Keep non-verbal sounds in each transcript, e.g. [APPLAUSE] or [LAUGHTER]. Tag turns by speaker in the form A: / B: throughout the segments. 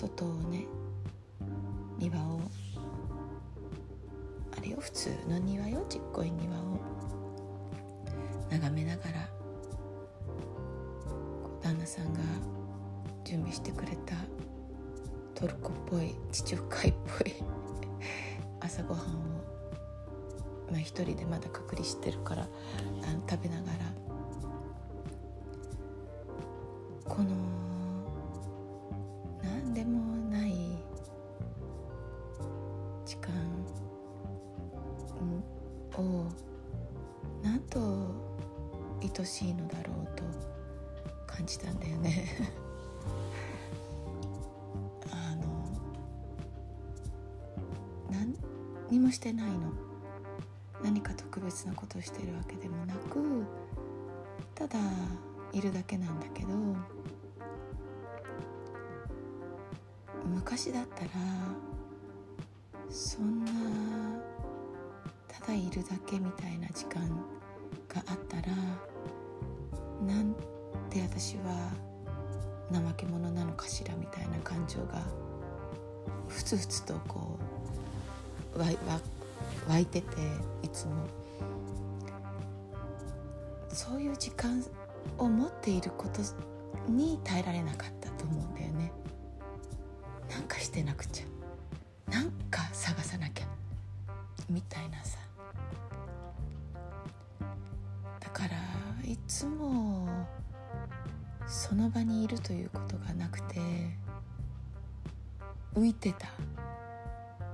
A: 外をね庭を。あれよ普通の庭よちっこい庭を。眺めながら旦那さんが準備してくれたトルコっぽい地中海っぽい [LAUGHS] 朝ごはんを、まあ、一人でまだ隔離してるからあの食べながらをなんと愛しいのだろうと感じたんだよね。[LAUGHS] あの何にもしてないの。何か特別なことをしてるわけでもなくただいるだけなんだけど昔だったらそんなたいるだけみたいな時間があったらなんて私は怠け者なのかしらみたいな感情がふつふつとこう湧湧いてていつも。そういう時間を持っていることに耐えられなかったと思うんだよね。なんかしてなくちゃ。なんか探さなきゃ。みたいな。その場にいるということがなくて浮いてた。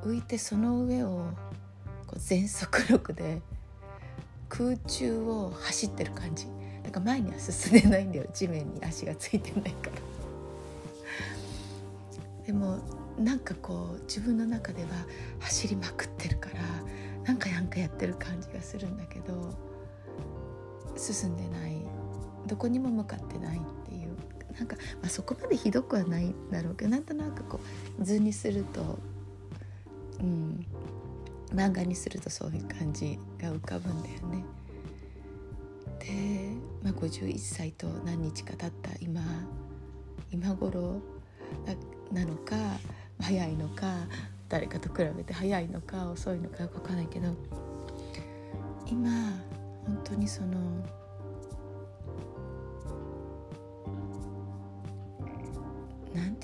A: 浮いてその上をこう全速力で空中を走ってる感じ。だから前には進んでないんだよ。地面に足がついてないから。でもなんかこう自分の中では走りまくってるからなんかなんかやってる感じがするんだけど進んでない。どこにも向かってない。っなんか、まあ、そこまでひどくはないだろうけどなんとなくこう図にするとうん漫画にするとそういう感じが浮かぶんだよね。で、まあ、51歳と何日か経った今今頃なのか早いのか誰かと比べて早いのか遅いのかよく分かんないけど今本当にその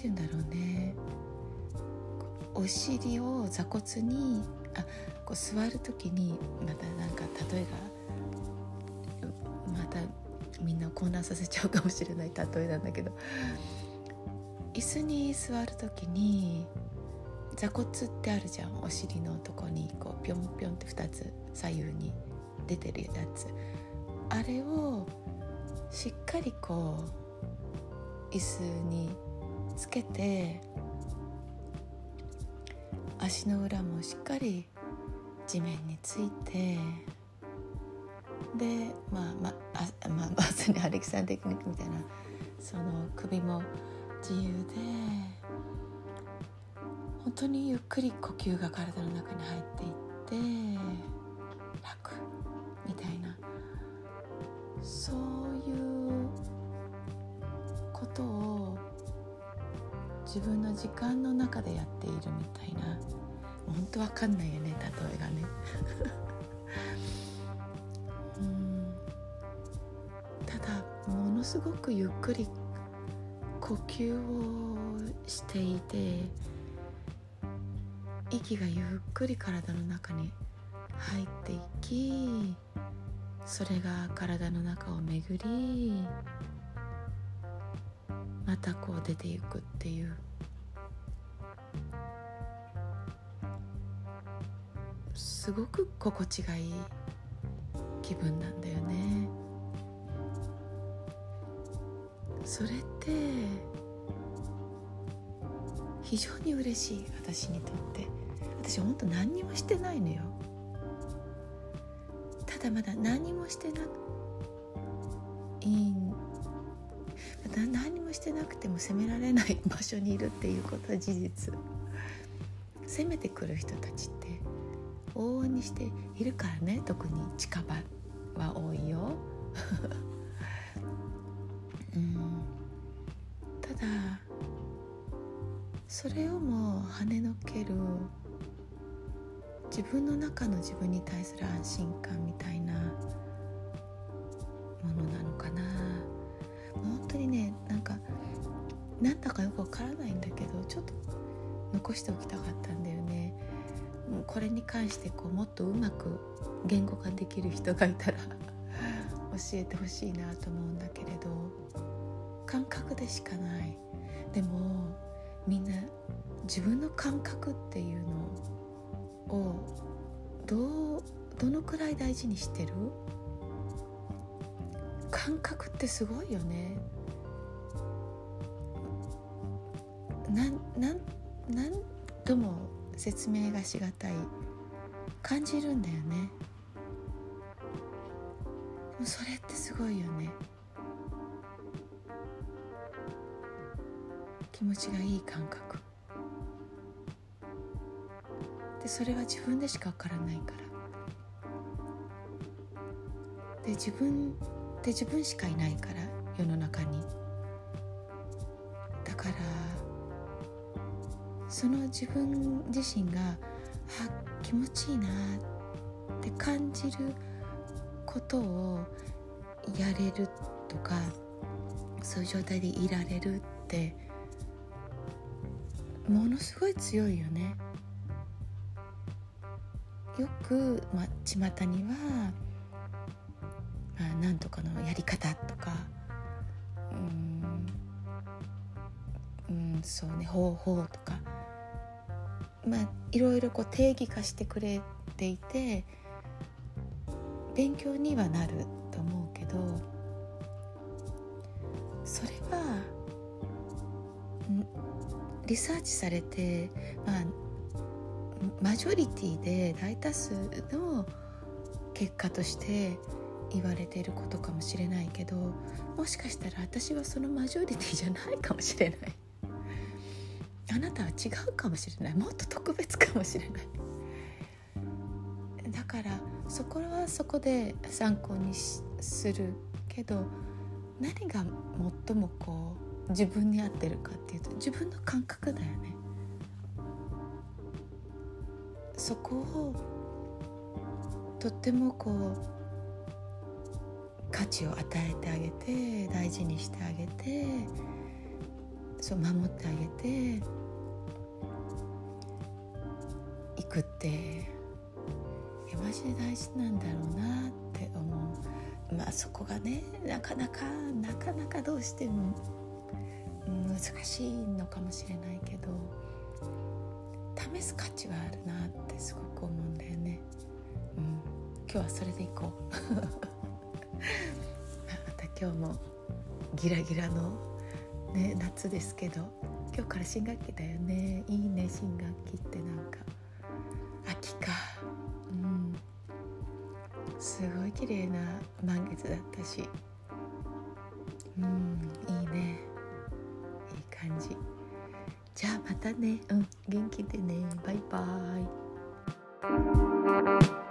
A: て言うんだろうね。お尻を座骨にあこう座る時にまたなんか例えがまたみんな混乱させちゃうかもしれない例えなんだけど。椅子に座る時に座骨ってあるじゃん。お尻のとこにこうピョンピョンって2つ左右に出てるやつ。あれをしっかりこう椅子につけて足の裏もしっかり地面についてでまあまあまあ [LAUGHS] まさにアレキサンテクニックみたいなその首も自由で本当にゆっくり呼吸が体の中に入っていって楽みたいなそういうことを自分の時間の中でやっているみたいな。本当わかんないよね例えがね。[LAUGHS] うん。ただものすごくゆっくり呼吸をしていて息がゆっくり体の中に入っていきそれが体の中を巡りまたこう出ていくっていうすごく心地がいい気分なんだよね。それって非常に嬉しい私にとって。私本当何にもしてないのよ。ただまだ何もしてないん何もしてなくても責められない場所にいるっていうことは事実。責めてくる人たちって往々にしているからね特に近場は多いよ。[LAUGHS] うん。ただそれをも跳ねのける自分の中の自分に対する安心感みたいなものなのかな。本当にねなんかなんだかよくわからないんだけどちょっと残しておきたかったんだよね。これに関してこうもっとうまく言語化できる人がいたら [LAUGHS] 教えてほしいなと思うんだけれど感覚でしかない。でもみんな自分の感覚っていうのをどうどのくらい大事にしてる？感覚ってすごいよね。なんなんなんとも説明がしがたい。感じるんだよね。それってすごいよね。気持ちがいい感覚。でそれは自分でしかわからないから。で自分で自分しかいないから世の中に。だからその自分自身があ気持ちいいなって感じることをやれるとかそういう状態でいられるってものすごい強いよね。よく、まあ、巷には、まあ、なんとかのやり方とかうんうんそうね方法とかまあいろいろこう定義化してくれていて勉強にはなると思うけどそれはリサーチされて、まあ、マジョリティで大多数の結果として言われていることかもしれないけどもしかしたら私はそのマジョリティじゃないかもしれない。あなたは違うかもしれない。もっと特別かもしれない。だからそこはそこで参考にするけど何が最もこう自分に合ってるかっていうと自分の感覚だよね。そこをとってもこう価値を与えてあげて大事にしてあげてそう守ってあげてくってマジで大事なんだろうなって思うまあそこがねなかなかなかなかどうしても難しいのかもしれないけど試す価値はあるなってすごく思うんだよね。うん、今日はそれでいこう。[LAUGHS] また今日もギラギラの、ね、夏ですけど今日から新学期だよねいいね新学期ってなんかすごい綺麗な満月だったし。うんいいね。いい感じ。じゃあまたね。うん元気でね。バイバーイ。